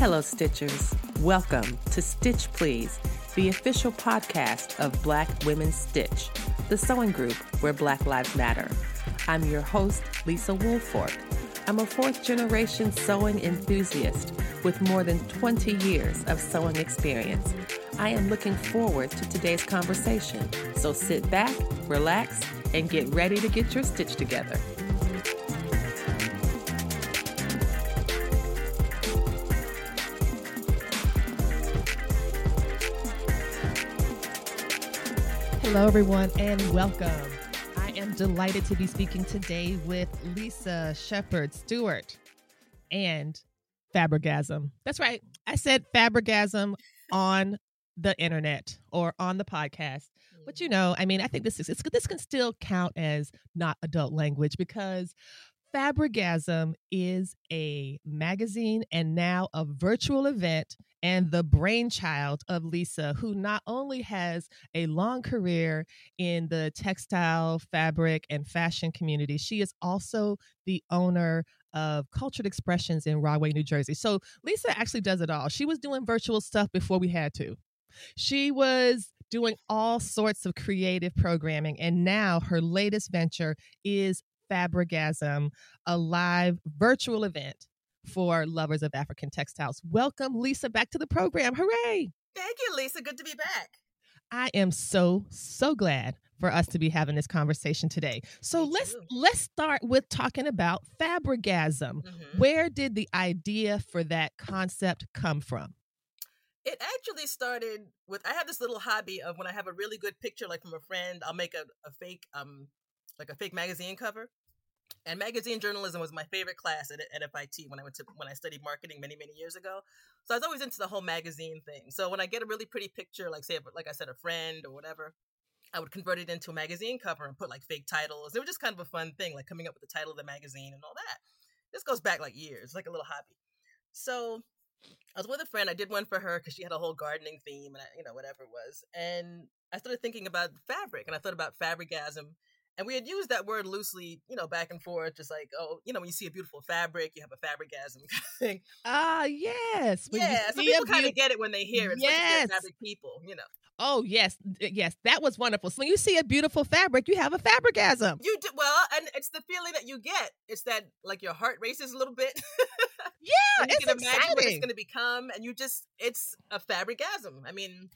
Hello, Stitchers. Welcome to Stitch Please, the official podcast of Black Women Stitch, the sewing group where Black Lives Matter. I'm your host, Lisa Woolfork. I'm a fourth generation sewing enthusiast with more than 20 years of sewing experience. I am looking forward to today's conversation, so sit back, relax, and get ready to get your stitch together. Hello, everyone, and welcome. I am delighted to be speaking today with Lisa Shepard Stewart and Fabrigasm. That's right. I said Fabrigasm on the internet or on the podcast. But you mm-hmm. know, I mean, I think this is this can still count as not adult language because Fabrigasm is a magazine and now a virtual event and the brainchild of Lisa, who not only has a long career in the textile, fabric, and fashion community, she is also the owner of Cultured Expressions in Rahway, New Jersey. So Lisa actually does it all. She was doing virtual stuff before we had to. She was doing all sorts of creative programming, and now her latest venture is Fabrigasm, a live virtual event for lovers of African textiles. Welcome, Lisa, back to the program. Hooray! Thank you, Lisa. Good to be back. I am so so glad for us to be having this conversation today. So Me let's too. let's start with talking about Fabrigasm. Mhm. Where did the idea for that concept come from? It actually started with I have this little hobby of when I have a really good picture, like from a friend, I'll make a, a fake, um, like a fake magazine cover. And magazine journalism was my favorite class at, at FIT when I went to when I studied marketing many many years ago. So I was always into the whole magazine thing. So when I get a really pretty picture, like say like I said, a friend or whatever, I would convert it into a magazine cover and put like fake titles. It was just kind of a fun thing, like coming up with the title of the magazine and all that. This goes back like years, like a little hobby. So I was with a friend. I did one for her because she had a whole gardening theme and I, you know whatever it was. And I started thinking about fabric, and I thought about fabrigasm. And we had used that word loosely, you know, back and forth, just like, oh, you know, when you see a beautiful fabric, you have a fabrigasm kind of thing. Ah, yes. When yeah, so people kind of get it when they hear it. Yes. fabric people, you know. Oh, yes. Yes, that was wonderful. So when you see a beautiful fabric, you have a fabrigasm. You do well, and it's the feeling that you get. It's that like your heart races a little bit. Yeah, you can imagine what it's going to become, and you just it's a fabrigasm. I mean,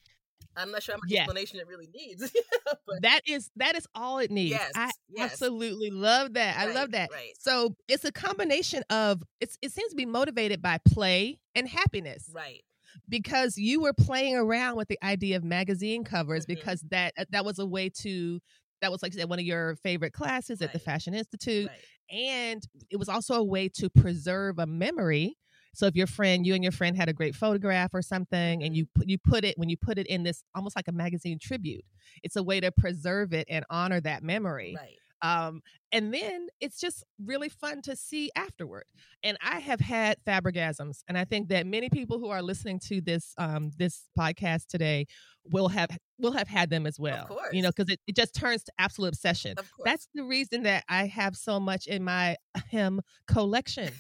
I'm not sure how much Yeah. explanation it really needs, but that is that is all it needs. Yes, I yes. absolutely love that. I love that. right. So it's a combination of it's it seems to be motivated by play and happiness right, because you were playing around with the idea of magazine covers Mhm. because that uh, that was a way to that was like you said one of your favorite classes at the Fashion Institute right. and it was also a way to preserve a memory so if your friend you and your friend had a great photograph or something and you you put it when you put it in this almost like a magazine tribute it's a way to preserve it and honor that memory Right. Um, and then it's just really fun to see afterward. And I have had fabrigasms, and I think that many people who are listening to this um, this podcast today will have will have had them as well. You know, because it, it just turns to absolute obsession. That's the reason that I have so much in my hem collection.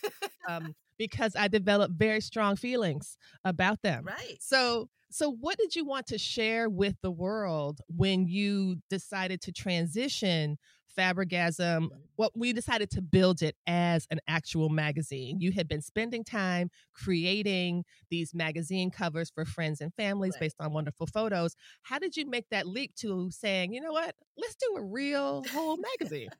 um, because I developed very strong feelings about them. right. So, so what did you want to share with the world when you decided to transition Fabrigasm? What we decided to build it as an actual magazine. You had been spending time creating these magazine covers for friends and families Right. based on wonderful photos. How did you make that leap to saying, you know what, let's do a real whole magazine?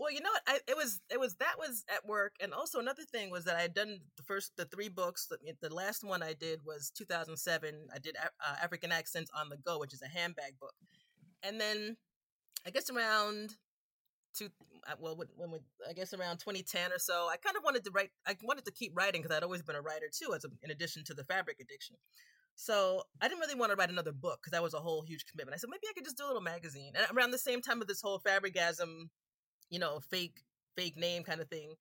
Well, you know what? I, it was it was that was at work, and also another thing was that I had done the first the three books. The, the last one I did was 2007. I did uh, African accents on the go, which is a handbag book, and then I guess around two uh, well when, I guess around 2010 or so, I kind of wanted to write. I wanted to keep writing because I'd always been a writer too, as a, in addition to the fabric addiction. So I didn't really want to write another book because that was a whole huge commitment. I said maybe I could just do a little magazine. And around the same time of this whole fabrigasm you know, fake fake name kind of thing.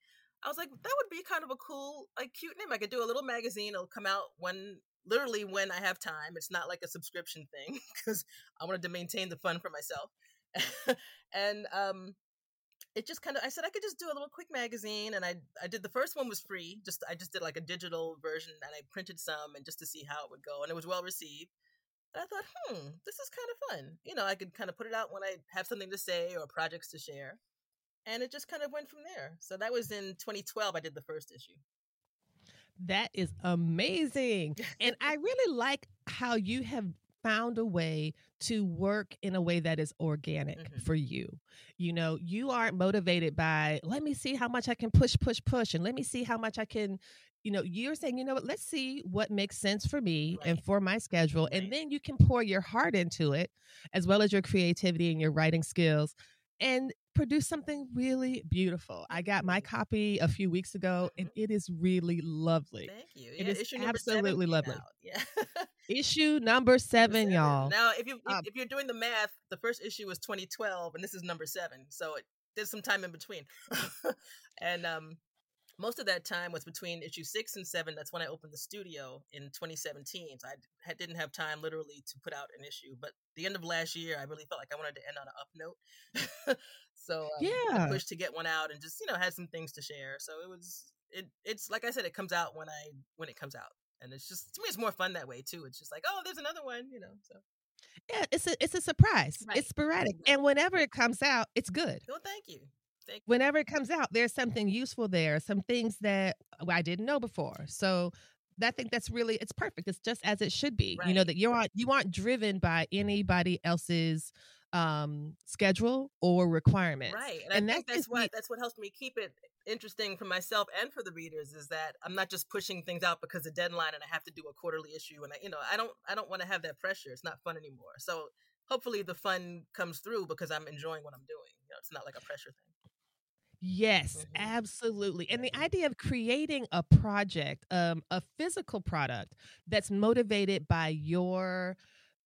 I was like, that would be kind of a cool, like cute name. I could do a little magazine. It'll come out when literally when I have time. It's not like a subscription thing because I wanted to maintain the fun for myself. and um, it just kind of I said I could just do a little quick magazine, and I I did the first one was free. Just I just did like a digital version, and I printed some, and just to see how it would go, and it was well received. And I thought, hmm, this is kind of fun. You know, I could kind of put it out when I have something to say or projects to share, and it just kind of went from there. So that was in 2012. I did the first issue. That is amazing. and I really like how you have found a way to work in a way that is organic mm-hmm. for you. You know, you aren't motivated by, let me see how much I can push, push, push, and let me see how much I can. You know, you're saying, you know what, let's see what makes sense for me right. and for my schedule. Right. And then you can pour your heart into it, as well as your creativity and your writing skills. And produce something really beautiful. I got my copy a few weeks ago and mm-hmm. it is really lovely. Thank you. Yeah, it is absolutely lovely. Yeah. issue number seven, seven, y'all. Now, if you um, if you're doing the math, the first issue was 2012 and this is number 7. So it, there's some time in between. and um most of that time was between issue six and seven. That's when I opened the studio in 2017. So I didn't have time literally to put out an issue. But the end of last year, I really felt like I wanted to end on an up note. so um, yeah, I pushed to get one out and just you know had some things to share. So it was it. It's like I said, it comes out when I when it comes out, and it's just to me it's more fun that way too. It's just like oh, there's another one, you know. So yeah, it's a it's a surprise. Right. It's sporadic, and whenever it comes out, it's good. Well, thank you whenever it comes out, there's something useful there, some things that I didn't know before. So I think that's really it's perfect. It's just as it should be. Right. You know that you aren't you aren't driven by anybody else's um schedule or requirements. Right. And, and I think that's what that's what helps me keep it interesting for myself and for the readers is that I'm not just pushing things out because of deadline and I have to do a quarterly issue and I you know, I don't I don't want to have that pressure. It's not fun anymore. So hopefully the fun comes through because I'm enjoying what I'm doing. You know, it's not like a pressure thing. Yes, mm-hmm. absolutely. And the idea of creating a project, um, a physical product that's motivated by your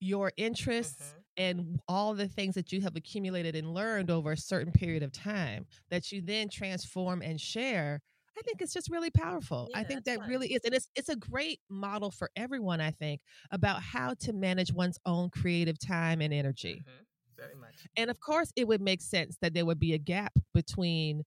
your interests mm-hmm. and all the things that you have accumulated and learned over a certain period of time that you then transform and share I think it's just really powerful. Yeah, I think that fun. really is, and it's it's a great model for everyone. I think about how to manage one's own creative time and energy. Mm-hmm very much. And of course, it would make sense that there would be a gap between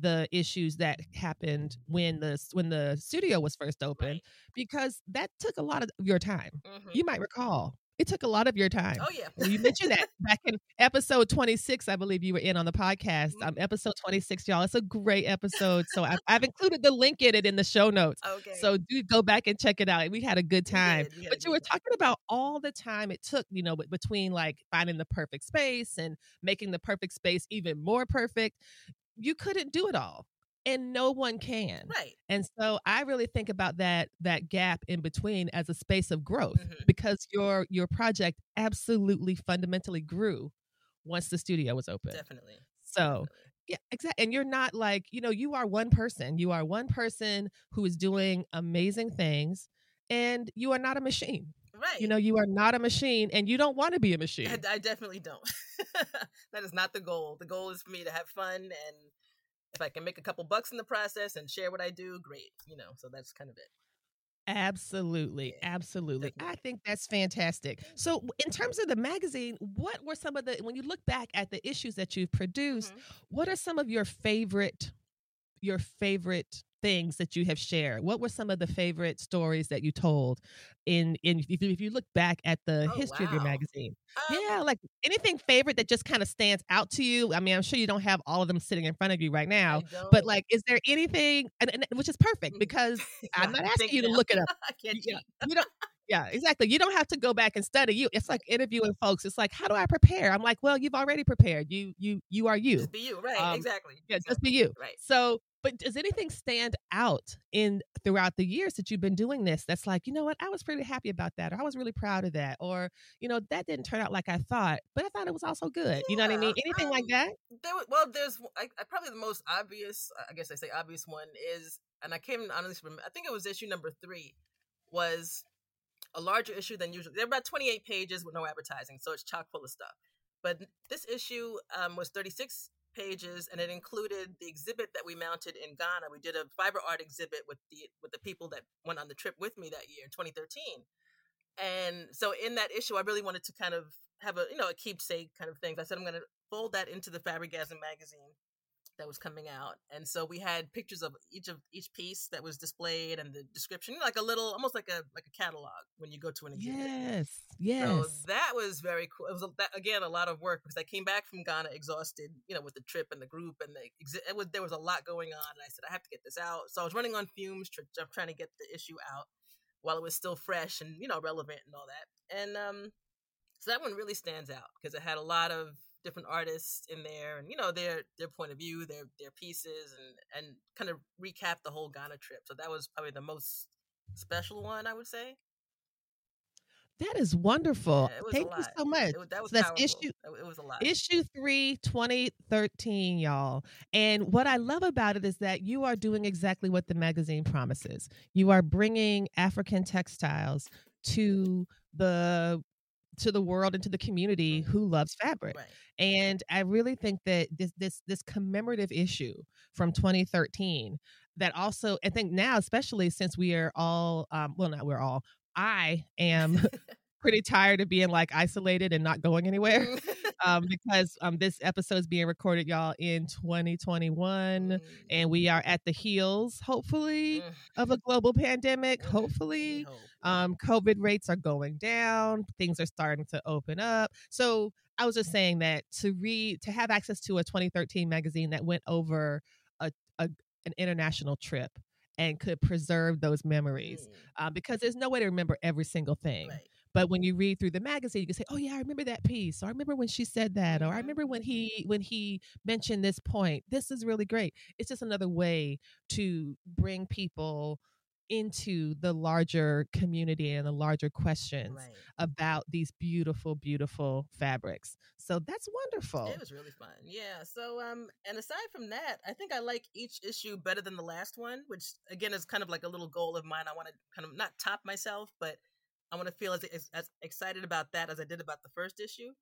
the issues that happened when the when the studio was first open right. because that took a lot of your time. Mm-hmm. You might recall it took a lot of your time. Oh yeah, you mentioned that back in episode twenty six. I believe you were in on the podcast. Mm-hmm. Um, episode twenty six, y'all. It's a great episode. So I've, I've, included the link in it in the show notes. Okay. So do go back and check it out. We had a good time. but you were talking about all the time it took, you know, between like finding the perfect space and making the perfect space even more perfect. You couldn't do it all and no one can right and so i really think about that that gap in between as a space of growth mm-hmm. because your your project absolutely fundamentally grew once the studio was open definitely so definitely. yeah exactly and you're not like you know you are one person you are one person who is doing amazing things and you are not a machine Right. You know, you are not a machine and you don't want to be a machine. I, I definitely don't. that is not the goal. The goal is for me to have fun and if I can make a couple bucks in the process and share what I do, great. You know, so that's kind of it. Absolutely. Absolutely. Definitely. I think that's fantastic. So, in terms of the magazine, what were some of the, when you look back at the issues that you've produced, mm-hmm. what are some of your favorite, your favorite things that you have shared? What were some of the favorite stories that you told in in if you, if you look back at the oh, history wow. of your magazine? Um, yeah, like anything favorite that just kind of stands out to you. I mean, I'm sure you don't have all of them sitting in front of you right now, but like, is there anything? And, and which is perfect because I'm not asking you to look it up. I can't. You, you don't. Yeah, exactly. You don't have to go back and study. You, it's like interviewing folks. It's like, how do I prepare? I'm like, well, you've already prepared. You, you, you are you. Just be you, right? Um, exactly. Yeah, exactly. just be you. Right. So, but does anything stand out in throughout the years that you've been doing this that's like, you know what, I was pretty happy about that, or I was really proud of that, or you know, that didn't turn out like I thought, but I thought it was also good. Yeah, you know what I mean? Anything um, like that? There, well, there's I, I, probably the most obvious, I guess I say obvious one is, and I came honestly from, I think it was issue number three, was a larger issue than usual. They're about 28 pages with no advertising, so it's chock full of stuff. But this issue um, was 36 pages, and it included the exhibit that we mounted in Ghana. We did a fiber art exhibit with the with the people that went on the trip with me that year in 2013. And so in that issue, I really wanted to kind of have a you know a keepsake kind of thing. I said I'm going to fold that into the Fabrigasm magazine that was coming out and so we had pictures of each of each piece that was displayed and the description like a little almost like a like a catalog when you go to an exhibit. Yes yes. so that was very cool. It was a, that, again a lot of work because i came back from ghana exhausted you know with the trip and the group and the it was there was a lot going on and i said i have to get this out. So i was running on fumes tr- trying to get the issue out while it was still fresh and you know relevant and all that. And um so that one really stands out because it had a lot of different artists in there and you know their their point of view their their pieces and and kind of recap the whole ghana trip so that was probably the most special one i would say that is wonderful. Yeah, Thank you so much. It, that was so that's powerful. issue. It was a lot. Issue three, 2013, y'all. And what I love about it is that you are doing exactly what the magazine promises. You are bringing African textiles to the to the world and to the community who loves fabric. right. And I really think that this this this commemorative issue from 2013 that also I think now, especially since we are all um, well, not we're all. I am pretty tired of being like isolated and not going anywhere um, because um, this episode is being recorded, y'all, in 2021, Mm, and we are at the heels, hopefully, mm, of a global pandemic. mm, Hopefully, hope. um, COVID rates are going down, things are starting to open up. So I was just saying that to read, to have access to a 2013 magazine that went over a, a an international trip and could preserve those memories, Mm, um, because there's no way to remember every single thing. right. But when you read through the magazine, you can say, "Oh yeah, I remember that piece," or "I remember when she said that," or "I Mhm. remember when he when he mentioned this point." This is really great. It's just another way to bring people into the larger community and the larger questions Right. about these beautiful, beautiful fabrics. So that's wonderful. It was really fun. Yeah. So um and aside from that, I think I like each issue better than the last one, which again is kind of like a little goal of mine. I want to kind of not top myself, but I want to feel as, as as excited about that as I did about the first issue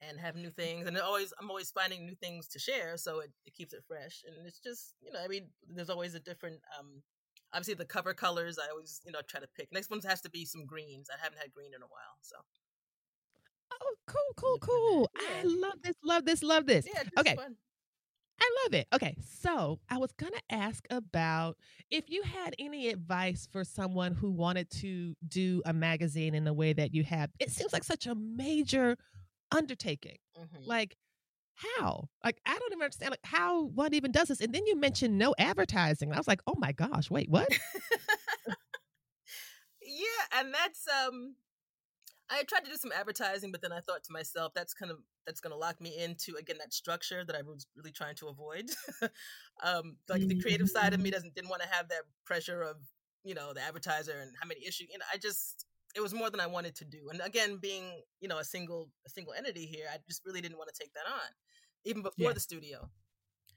and have new things and always I'm always finding new things to share, so it, it keeps it fresh. And it's just, you know, I mean, there's always a different um obviously the cover colors I always, you know, try to pick. Next one has to be some greens. I haven't had green in a while, so Oh, cool, cool, Look at that. cool. I love this, love this, love this. yeah, Okay. fun. I love it. Okay, so I was going to ask about if you had any advice for someone who wanted to do a magazine in the way that you have. It seems like such a major undertaking. Mhm. Like, how? Like, I don't even understand like how one even does this. And then you mentioned no advertising. I was like, oh my gosh, wait, what? yeah, and that's um I tried to do some advertising, but then I thought to myself, that's kind of that's going to lock me into again that structure that I was really trying to avoid. um, like the creative side of me doesn't didn't want to have that pressure of you know the advertiser and how many issues. You know, I just it was more than I wanted to do. And again, being you know a single a single entity here, I just really didn't want to take that on, even before Yes. the studio.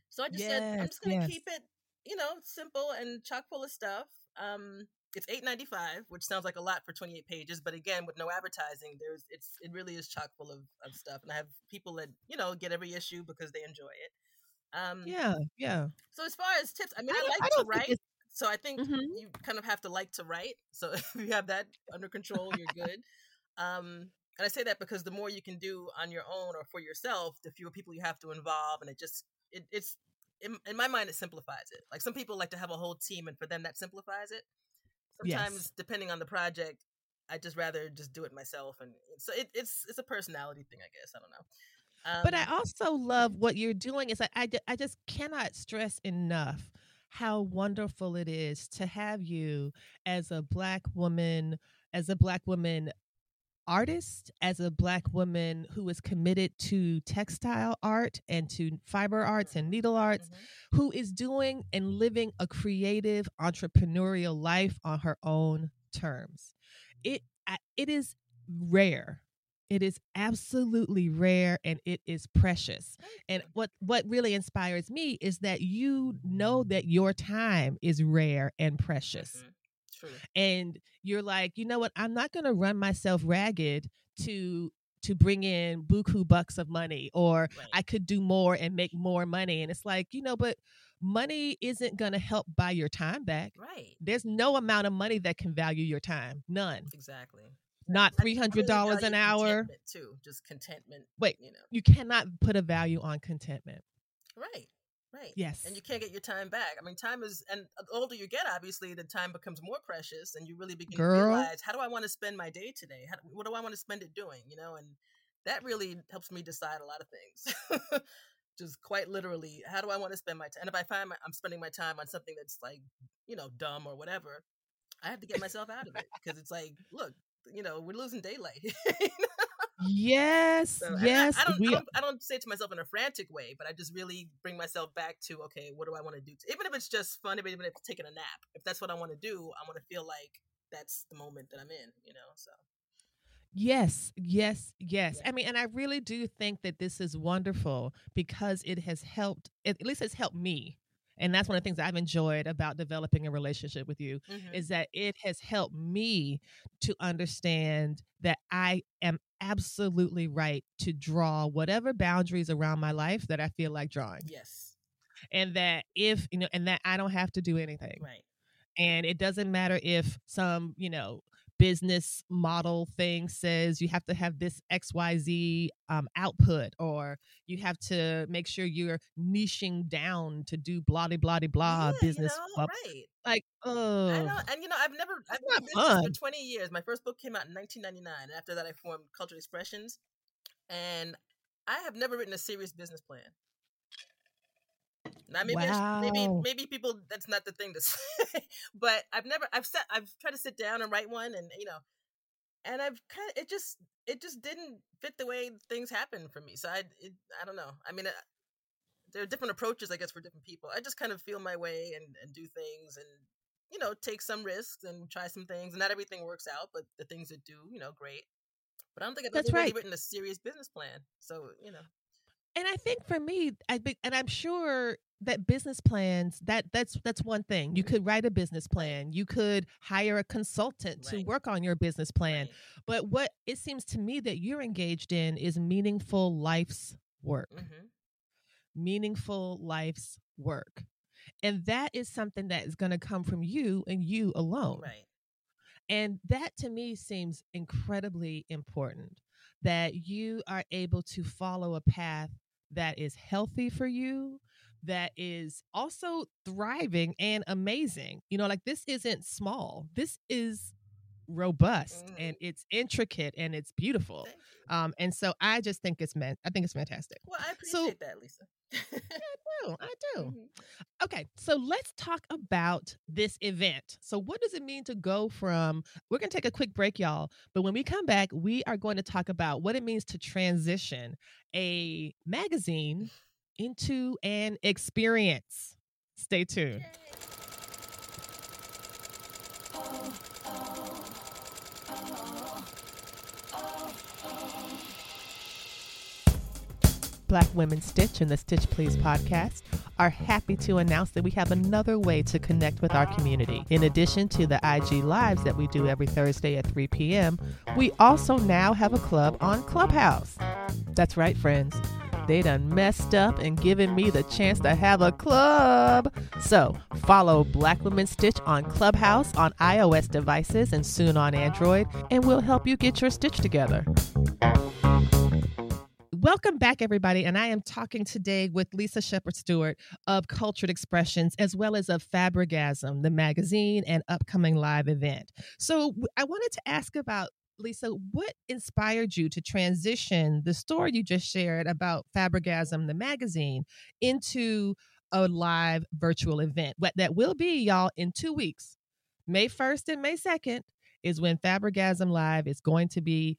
So I just said I'm just going to yes. keep it you know simple and chock full of stuff. Um, it's eight ninety five, which sounds like a lot for twenty eight pages, but again, with no advertising, there's it's it really is chock full of, of stuff, and I have people that you know get every issue because they enjoy it. Um, Yeah, yeah. So as far as tips, I mean, I I, like I to write, so I think Mhm. you kind of have to like to write. So if you have that under control, you're good. Um, and I say that because the more you can do on your own or for yourself, the fewer people you have to involve, and it just it, it's in, in my mind it simplifies it. Like some people like to have a whole team, and for them that simplifies it. Yes. Sometimes, depending on the project, I just rather just do it myself, and so it, it's it's a personality thing, I guess. I don't know. Um, But I also love what you're doing. Is that I, I just cannot stress enough how wonderful it is to have you as a black woman, as a black woman artist, as a black woman who is committed to textile art and to fiber arts and needle arts, mhm. who is doing and living a creative entrepreneurial life on her own terms. It it is rare. It is absolutely rare and it is precious. And what what really inspires me is that you know that your time is rare and precious. Mhm. True. And you're like, "You know what? I'm not going to run myself ragged to to bring in buku bucks of money or Right. I could do more and make more money. And it's like, you know, but money isn't going to help buy your time back. Right. There's no amount of money that can value your time. None. Exactly. Not $300 really an hour. too. Just contentment. Wait. You know. You cannot put a value on contentment. Right. Right. Yes. And you can't get your time back. I mean, time is, and the older you get, obviously, the time becomes more precious, and you really begin Girl. to realize, how do I want to spend my day today? How, what do I want to spend it doing? You know, and that really helps me decide a lot of things. Just quite literally, how do I want to spend my time? And if I find my, I'm spending my time on something that's like, you know, dumb or whatever, I have to get myself out of it because it's like, look, you know, we're losing daylight. Yes. So, and I- yes. I, don't, we I don't. I don't say it to myself in a frantic way, but I just really bring myself back to okay, what do I want to do? Even if it's just fun, even if it's taking a nap, if that's what I want to do, I want to feel like that's the moment that I'm in. You know, so Yes, yes, yes. Yeah. I mean, and I really do think that this is wonderful because it has helped, at least it's helped me. And that's one of the things I've enjoyed about developing a relationship with you Mhm. is that it has helped me to understand that I am absolutely right to draw whatever boundaries around my life that I feel like drawing. yes, And that if, you know, and that I don't have to do anything right, and it doesn't matter if some you know business model thing says you have to have this xyz um, output or you have to make sure you're niching down to do blah de blah de blah Yeah, business You know, right. like I oh know, and you know, I've never. I've not been fun. for 20 years. My first book came out in 1999. and After that, I formed Cultured Expressions, and I have never written a serious business plan. Now maybe I sh- maybe maybe people that's not the thing to say, but I've never I've sat I've tried to sit down and write one, and you know, and I've kind of it just it just didn't fit the way things happen for me. So I it, I don't know. I mean. uh there are different approaches, I guess, for different people. I just kind of feel my way and, and do things and, you know, take some risks and try some things. And not everything works out, but the things that do, you know, great. But I don't think I've That's ever really written a serious business plan. So, you know, and i think for me i and i'm sure that business plans that that's that's one thing you could write a business plan you could hire a consultant to work on your business plan right. But what it seems to me that you're engaged in is meaningful life's work, hmm meaningful life's work. And that is something that is going to come from you and you alone. right. And that to me seems incredibly important that you are able to follow a path that is healthy for you, that is also thriving and amazing. You know, like this isn't small, this is robust Mhm. and it's intricate and it's beautiful. Um, and so I just think it's meant, I think it's fantastic. Well, I so- appreciate that, Lisa. I do. I do. Mhm. Okay, so let's talk about this event. So, what does it mean to go from? We're going to take a quick break, y'all. But when we come back, we are going to talk about what it means to transition a magazine into an experience. Stay tuned. Yay. Black Women Stitch and the Stitch Please podcast are happy to announce that we have another way to connect with our community. In addition to the IG Lives that we do every Thursday at 3 p.m., we also now have a club on Clubhouse. That's right, friends. They done messed up and given me the chance to have a club. So follow Black Women Stitch on Clubhouse on iOS devices and soon on Android, and we'll help you get your stitch together. Welcome back, everybody. And I am talking today with Lisa Shepard Stewart of Cultured Expressions, as well as of Fabrigasm, the magazine and upcoming live event. So I wanted to ask about, Lisa, what inspired you to transition the story you just shared about Fabrigasm, the magazine, into a live virtual event what that will be, y'all, in two weeks. May 1st and May 2nd is when Fabrigasm Live is going to be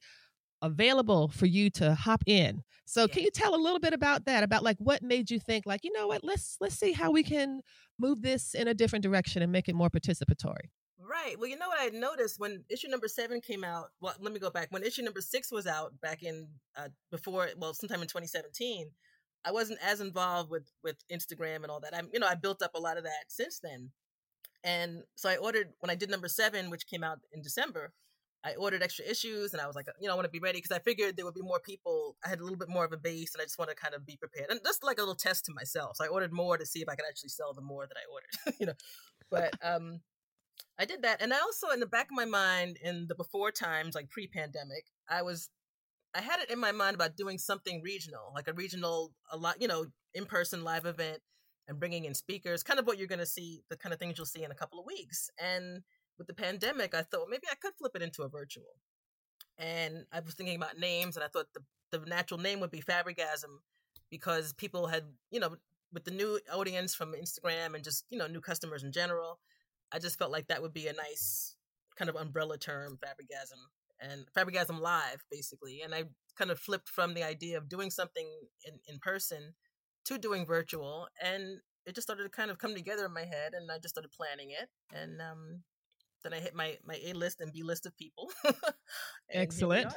available for you to hop in. So can you tell a little bit about that? About like what made you think like, you know what, let's let's see how we can move this in a different direction and make it more participatory. Right. Well, you know what I noticed when issue number seven came out. Well, let me go back. When issue number six was out back in uh, before, well, sometime in 2017, I wasn't as involved with with Instagram and all that. I'm, you know, I built up a lot of that since then. And so I ordered when I did number seven, which came out in December. I ordered extra issues and I was like, you know, I want to be ready because I figured there would be more people. I had a little bit more of a base and I just want to kind of be prepared. And just like a little test to myself. So I ordered more to see if I could actually sell the more that I ordered, you know. But um I did that. And I also in the back of my mind in the before times, like pre pandemic, I was I had it in my mind about doing something regional, like a regional, a lot, you know, in person live event and bringing in speakers, kind of what you're going to see, the kind of things you'll see in a couple of weeks. And with the pandemic, I thought maybe I could flip it into a virtual. And I was thinking about names, and I thought the, the natural name would be Fabrigasm because people had, you know, with the new audience from Instagram and just, you know, new customers in general, I just felt like that would be a nice kind of umbrella term, Fabrigasm and Fabrigasm Live, basically. And I kind of flipped from the idea of doing something in, in person to doing virtual. And it just started to kind of come together in my head, and I just started planning it. And um, then I hit my my A list and B list of people. Excellent.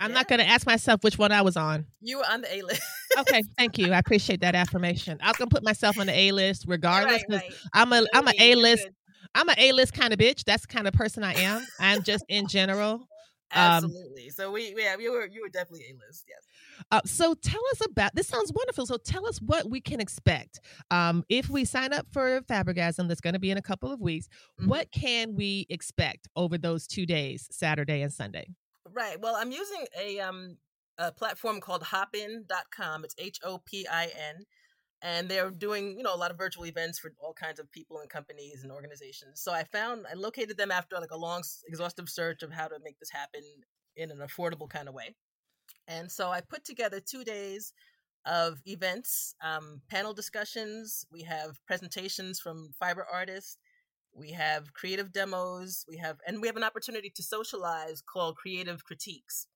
I'm yeah. not going to ask myself which one I was on. You were on the A list. okay, thank you. I appreciate that affirmation. I was going to put myself on the A list regardless. Right, right. I'm a I'm a A list. I'm an A list kind of bitch. That's the kind of person I am. I'm just in general. Um, Absolutely. Um, so we yeah, you were you were definitely A list, yes. Uh, so tell us about this sounds wonderful. So tell us what we can expect. Um, if we sign up for Fabrigasm that's going to be in a couple of weeks, mm-hmm. what can we expect over those two days, Saturday and Sunday? Right. Well, I'm using a um a platform called hopin.com. It's H O P I N and they're doing you know a lot of virtual events for all kinds of people and companies and organizations. So i found i located them after like a long exhaustive search of how to make this happen in an affordable kind of way. And so i put together two days of events um, panel discussions. We have presentations from fiber artists. We have creative demos. We have and we have an opportunity to socialize called creative critiques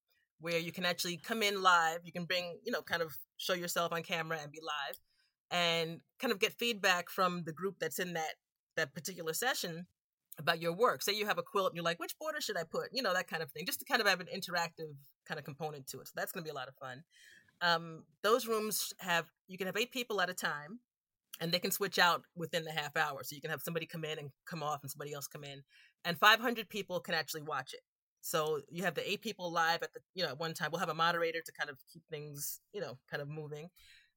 where you can actually come in live. You can bring you know kind of show yourself on camera and be live and kind of get feedback from the group that's in that that particular session about your work. Say you have a quilt and you're like, which border should I put? You know, that kind of thing, just to kind of have an interactive kind of component to it. So that's going to be a lot of fun. Um, those rooms have, you can have eight people at a time and they can switch out within the half hour. So you can have somebody come in and come off and somebody else come in and 500 people can actually watch it. So you have the eight people live at the, you know, at one time. We'll have a moderator to kind of keep things, you know, kind of moving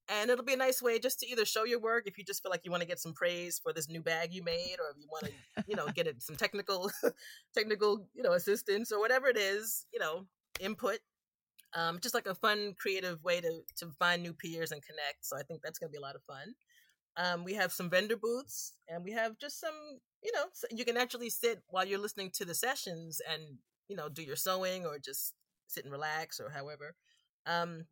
and it'll be a nice way just to either show your work if you just feel like you want to get some praise for this new bag you made or if you want to you know get it some technical technical you know assistance or whatever it is you know input um, just like a fun creative way to to find new peers and connect so i think that's going to be a lot of fun. Um, we have some vendor booths and we have just some you know you can actually sit while you're listening to the sessions and you know do your sewing or just sit and relax or however. Um,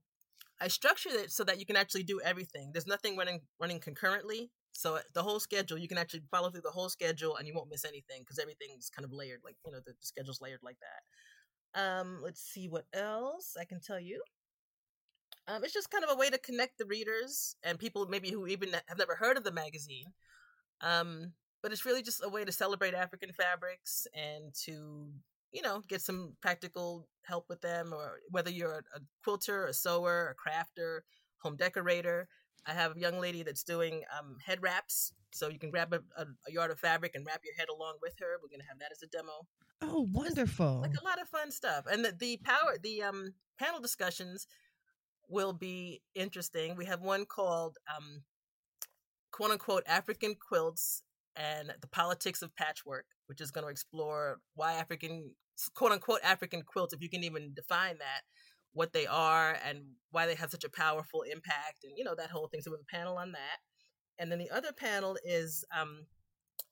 I structured it so that you can actually do everything. There's nothing running running concurrently. So the whole schedule, you can actually follow through the whole schedule and you won't miss anything because everything's kind of layered, like you know, the, the schedule's layered like that. Um, let's see what else I can tell you. Um, it's just kind of a way to connect the readers and people maybe who even have never heard of the magazine. Um, but it's really just a way to celebrate African fabrics and to you know, get some practical help with them, or whether you're a, quilter, a sewer, a crafter, home decorator. I have a young lady that's doing um, head wraps, so you can grab a, a, a, yard of fabric and wrap your head along with her. We're gonna have that as a demo. Oh, wonderful! Like a lot of fun stuff, and the, the power, the um, panel discussions will be interesting. We have one called um, "quote unquote" African quilts and the politics of patchwork, which is going to explore why African quote unquote African quilts, if you can even define that, what they are and why they have such a powerful impact, and you know that whole thing. So we have a panel on that, and then the other panel is um,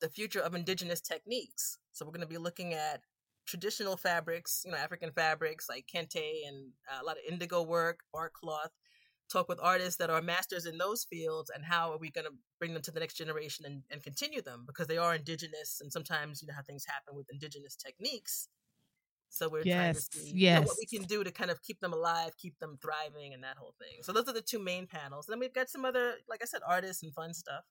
the future of indigenous techniques. So we're going to be looking at traditional fabrics, you know, African fabrics like kente and uh, a lot of indigo work, bark cloth. Talk with artists that are masters in those fields and how are we going to bring them to the next generation and, and continue them because they are indigenous and sometimes you know how things happen with indigenous techniques so we're yes, trying to see yes. You know, what we can do to kind of keep them alive, keep them thriving, and that whole thing. So those are the two main panels. And then we've got some other, like I said, artists and fun stuff.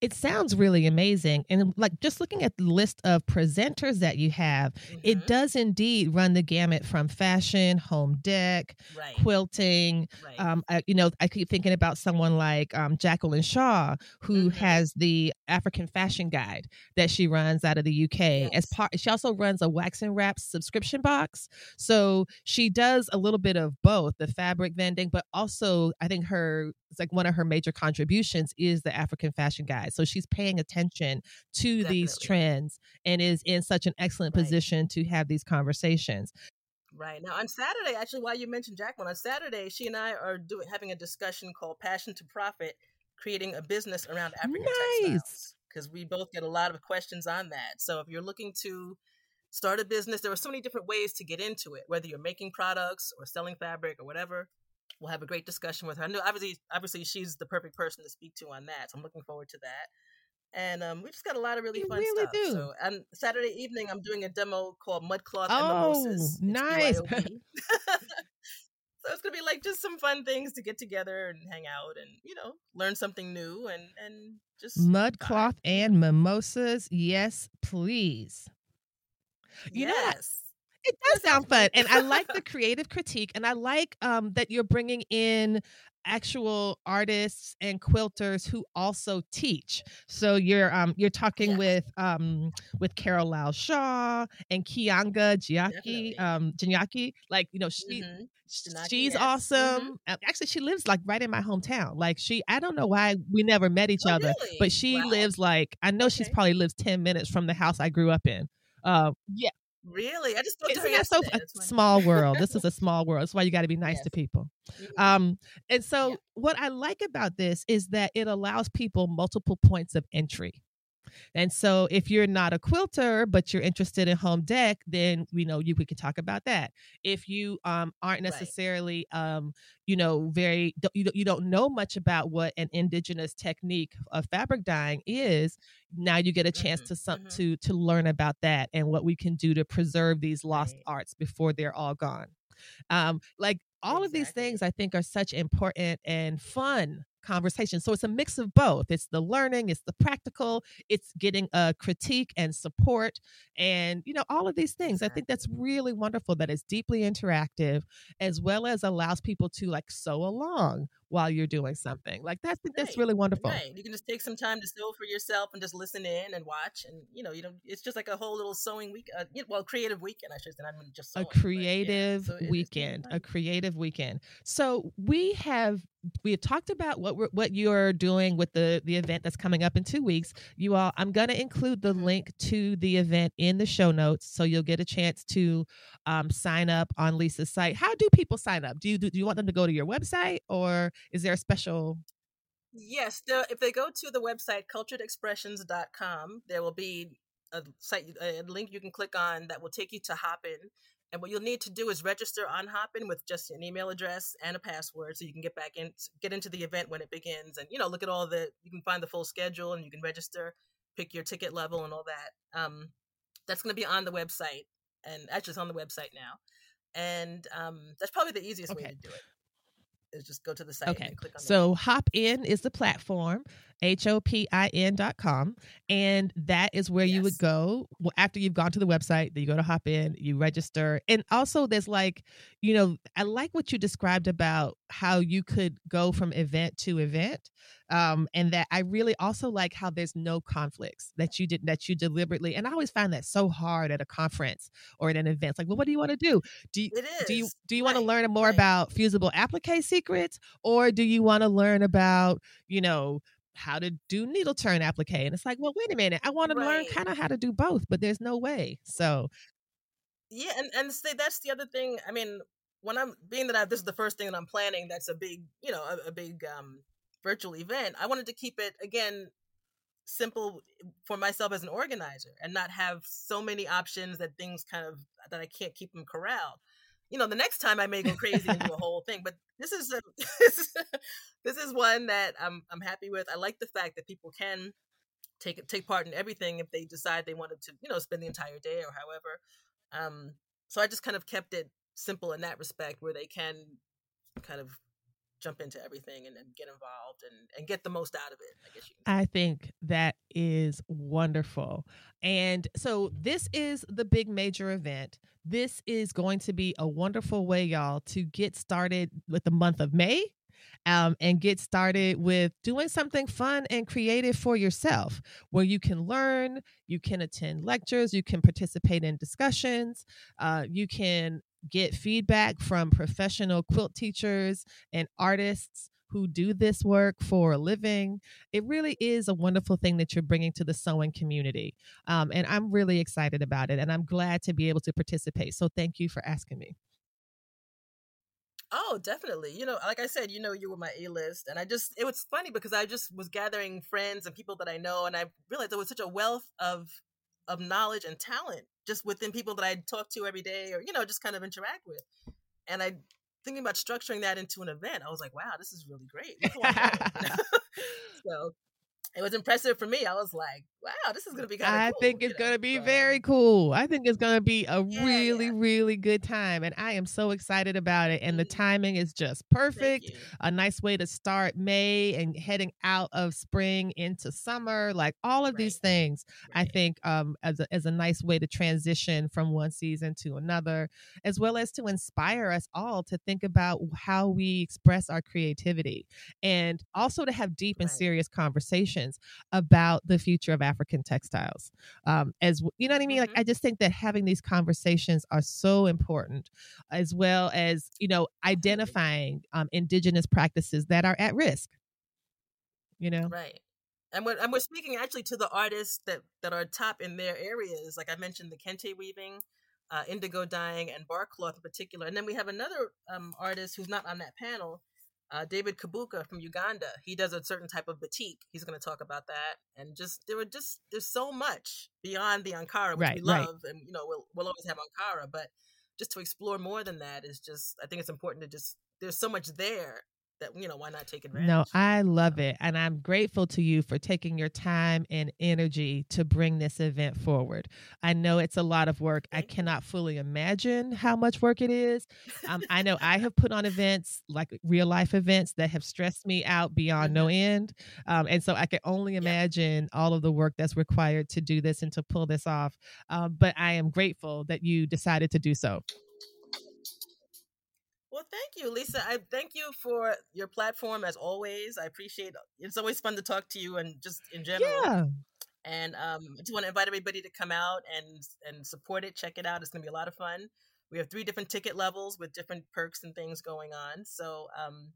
It sounds really amazing. And like just looking at the list of presenters that you have, mm-hmm. it does indeed run the gamut from fashion, home dec, right. quilting. Right. Um, I, you know, I keep thinking about someone like um, Jacqueline Shaw, who mm-hmm. has the African Fashion Guide that she runs out of the UK. Yes. As part, she also runs a wax and wrap subscription box. So she does a little bit of both the fabric vending, but also I think her it's like one of her major contributions is the African Fashion Guide. So she's paying attention to Definitely. these trends and is in such an excellent right. position to have these conversations. Right now on Saturday, actually, while you mentioned Jacqueline, on Saturday, she and I are doing having a discussion called "Passion to Profit: Creating a Business Around African nice. Textiles." Because we both get a lot of questions on that. So if you're looking to start a business, there are so many different ways to get into it. Whether you're making products or selling fabric or whatever, we'll have a great discussion with her. I know obviously obviously she's the perfect person to speak to on that. So I'm looking forward to that. And um, we just got a lot of really you fun really stuff. Do. So on Saturday evening, I'm doing a demo called Mudcloth oh, and Mimosas. Nice. so it's gonna be like just some fun things to get together and hang out and you know learn something new and and just mudcloth and mimosas. Yes, please. You yes. It does sound fun. And I like the creative critique. And I like um, that you're bringing in actual artists and quilters who also teach. So you're um you're talking with um with Carol Lau Shaw and Kianga Giaki um Jinyaki. Like, you know, she mm-hmm. she's yes. awesome. Mm-hmm. Actually, she lives like right in my hometown. Like she I don't know why we never met each oh, other, really? but she wow. lives like I know okay. she's probably lives 10 minutes from the house I grew up in. Uh, yeah, Really? I just to her yesterday. So, a small world. this is a small world. That's why you got to be nice yes. to people. Um, and so, yeah. what I like about this is that it allows people multiple points of entry. And so if you're not a quilter, but you're interested in home dec, then we know you we could talk about that. If you um, aren't necessarily right. um, you know, very you don't, you don't know much about what an indigenous technique of fabric dyeing is, now you get a chance mm-hmm. to some mm-hmm. to to learn about that and what we can do to preserve these lost right. arts before they're all gone. Um, like all exactly. of these things I think are such important and fun conversation. So it's a mix of both. It's the learning, it's the practical, it's getting a critique and support and you know all of these things. I think that's really wonderful that it's deeply interactive as well as allows people to like sew along while you're doing something. Like that's right. that's really wonderful. Right. You can just take some time to sew for yourself and just listen in and watch and you know, you know, it's just like a whole little sewing week uh, well, creative weekend I should say, not just sewing, a creative but, yeah, so weekend, a creative weekend. So we have we have talked about what we're, what you're doing with the the event that's coming up in 2 weeks. You all I'm going to include the link to the event in the show notes so you'll get a chance to um, sign up on Lisa's site. How do people sign up? Do you do, do you want them to go to your website or is there a special Yes, the, if they go to the website culturedexpressions.com, there will be a site a link you can click on that will take you to Hopin and what you'll need to do is register on Hopin with just an email address and a password so you can get back in, get into the event when it begins. And, you know, look at all the, you can find the full schedule and you can register, pick your ticket level and all that. Um, that's going to be on the website. And actually, it's on the website now. And um, that's probably the easiest okay. way to do it is just go to the site okay. so Hopin is the platform H-O-P-I-N dot com. And that is where yes. you would go after you've gone to the website, then you go to hop in, you register. And also there's like, you know, I like what you described about how you could go from event to event. Um, and that I really also like how there's no conflicts that you did that you deliberately and I always find that so hard at a conference or at an event. It's like, well, what do you want to do? Do you do you do you right. want to learn more right. about fusible applique secrets or do you want to learn about, you know, how to do needle turn applique. And it's like, well, wait a minute. I want to learn kind of how to do both, but there's no way. So yeah, and and say that's the other thing. I mean, when I'm being that I, this is the first thing that I'm planning, that's a big, you know, a, a big um, virtual event. I wanted to keep it again simple for myself as an organizer and not have so many options that things kind of that I can't keep them corralled you know, the next time I may go crazy and do a whole thing. But this is a, this is one that I'm I'm happy with. I like the fact that people can take take part in everything if they decide they wanted to, you know, spend the entire day or however. Um, so I just kind of kept it simple in that respect, where they can kind of jump into everything and, and get involved and, and get the most out of it. I guess I think that is wonderful. And so this is the big major event. This is going to be a wonderful way, y'all, to get started with the month of May um, and get started with doing something fun and creative for yourself where you can learn, you can attend lectures, you can participate in discussions, uh, you can get feedback from professional quilt teachers and artists who do this work for a living. It really is a wonderful thing that you're bringing to the sewing community. Um, and I'm really excited about it. And I'm glad to be able to participate. So thank you for asking me. Oh, definitely. You know, like I said, you know, you were my A list. And I just, it was funny because I just was gathering friends and people that I know. And I realized there was such a wealth of, of knowledge and talent just within people that I talk to every day or, you know, just kind of interact with. And I, thinking about structuring that into an event, I was like, wow, this is really great. so it was impressive for me. I was like, wow, this is going to be kind of I cool, think it's going to be very cool. I think it's going to be a Yeah, really, yeah. really good time. And I am so excited about it. And the Mhm. timing is just perfect. A nice way to start May and heading out of spring into summer. Like all of these Right. things, I think, um, as, a, as a nice way to transition from one season to another, as well as to inspire us all to think about how we express our creativity and also to have deep and serious conversations about the future of African textiles. Um, as you know what I mean? Like, Mhm. I just think that having these conversations are so important, as well as you know identifying um, indigenous practices that are at risk. You know, Right. And we're, and we're speaking actually to the artists that, that are top in their areas. Like I mentioned, the kente weaving, uh, indigo dyeing, and bark cloth in particular. And then we have another um, artist who's not on that panel, uh, David Kabuka from Uganda. He does a certain type of batik. He's going to talk about that. And just there were just there's so much beyond the Ankara, which Right, we right. love, and you know we'll we'll always have Ankara, but just to explore more than that is just I think it's important to just there's so much there that you know why not take advantage. No, I love it. And I'm grateful to you for taking your time and energy to bring this event forward. I know it's a lot of work. I you. cannot fully imagine how much work it is. Um, I know I have put on events, like real life events, that have stressed me out beyond no end. Um, and so I can only imagine all of the work that's required to do this and to pull this off. Um, but I am grateful that you decided to do so. Well, thank you, Lisa. I thank you for your platform as always. I appreciate it's always fun to talk to you and just in general. Yeah. And um, I just want to invite everybody to come out and and support it. Check it out. It's going to be a lot of fun. We have three different ticket levels with different perks and things going on. So um,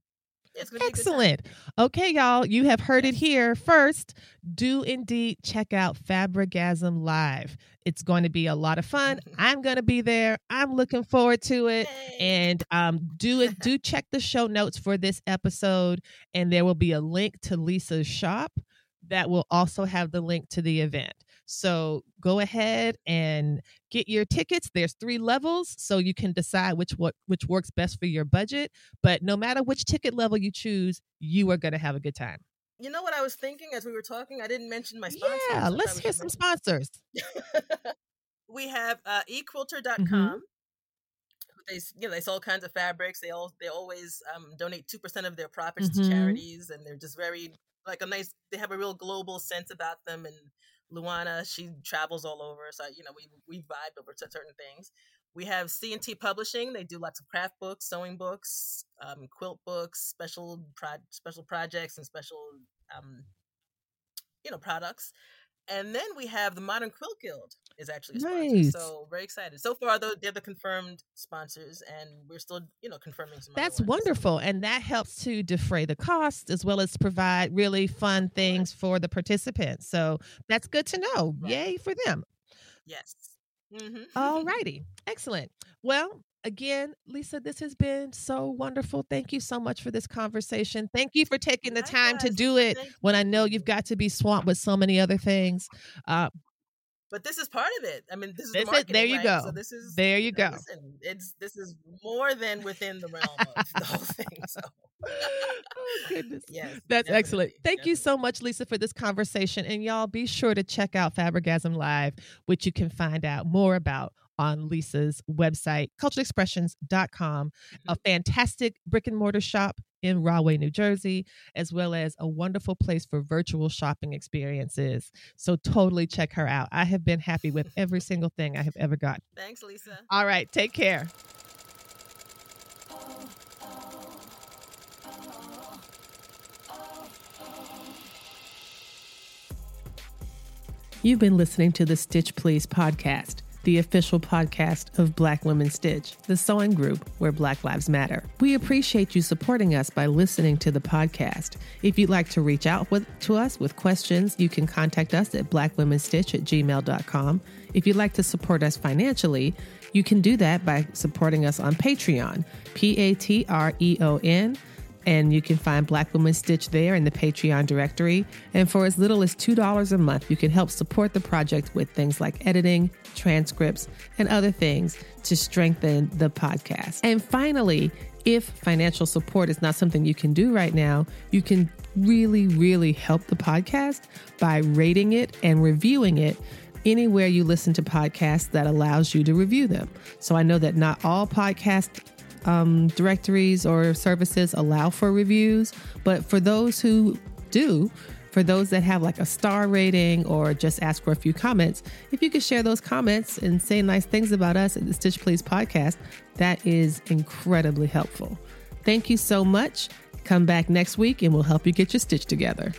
it's going to be a good time. Excellent. Okay, y'all, you have heard it here first. Do indeed check out Fabrigasm Live. It's going to be a lot of fun. I'm going to be there. I'm looking forward to it. Yay. And um, do it. Do check the show notes for this episode, and there will be a link to Lisa's shop that will also have the link to the event. So go ahead and get your tickets. There's three levels, so you can decide which what which works best for your budget. But no matter which ticket level you choose, you are going to have a good time. you know what I was thinking as we were talking? I didn't mention my sponsors. Yeah, let's hear some sponsors. we have uh, equilter.com. Mhm. They you know they sell all kinds of fabrics. They all they always um, donate two percent of their profits Mhm. to charities, and they're just very like a nice. They have a real global sense about them. And Luana, she travels all over, so you know we we vibe over to certain things. We have C and T Publishing. They do lots of craft books, sewing books, um, quilt books, special pro- special projects, and special um, you know products. And then we have the Modern Quilt Guild is actually a sponsor. Nice. So very excited. So far, though, they're the confirmed sponsors, and we're still, you know, confirming some. That's wonderful. And that helps to defray the costs as well as provide really fun things for the participants. So that's good to know. Right. Yay for them. Yes. Mm-hmm. All righty. Excellent. Well, again, Lisa, this has been so wonderful. Thank you so much for this conversation. Thank you for taking the time to do it when I know you. you've got to be swamped with so many other things. Uh, But this is part of it. I mean, this is This the is- marketing, there you right? go. So this is there you know, go. Listen, it's this is more than within the realm of the whole thing. So oh, goodness. yes, That's excellent. definitely, Thank you so much, Lisa, for this conversation. And y'all be sure to check out Fabrigasm Live, which you can find out more about on Lisa's website, culturedexpressions.com, a mm-hmm. fantastic brick and mortar shop in Rahway, New Jersey, as well as a wonderful place for virtual shopping experiences. So totally check her out. I have been happy with every single thing I have ever got. Thanks, Lisa. All right, take care. You've been listening to the Stitch Please podcast, the official podcast of Black Women Stitch, the sewing group where Black Lives Matter. We appreciate you supporting us by listening to the podcast. If you'd like to reach out with, to us with questions, you can contact us at blackwomenstitch at gmail.com. If you'd like to support us financially, you can do that by supporting us on Patreon, P A T R E O N and you can find Black Women Stitch there in the Patreon directory. And for as little as $2 a month, you can help support the project with things like editing, transcripts, and other things to strengthen the podcast. And finally, if financial support is not something you can do right now, you can really, really help the podcast by rating it and reviewing it anywhere you listen to podcasts that allows you to review them. So I know that not all podcast um, directories or services allow for reviews, but for those who do, for those that have like a star rating or just ask for a few comments, if you could share those comments and say nice things about us at the Stitch Please podcast, that is incredibly helpful. Thank you so much. Come back next week and we'll help you get your stitch together.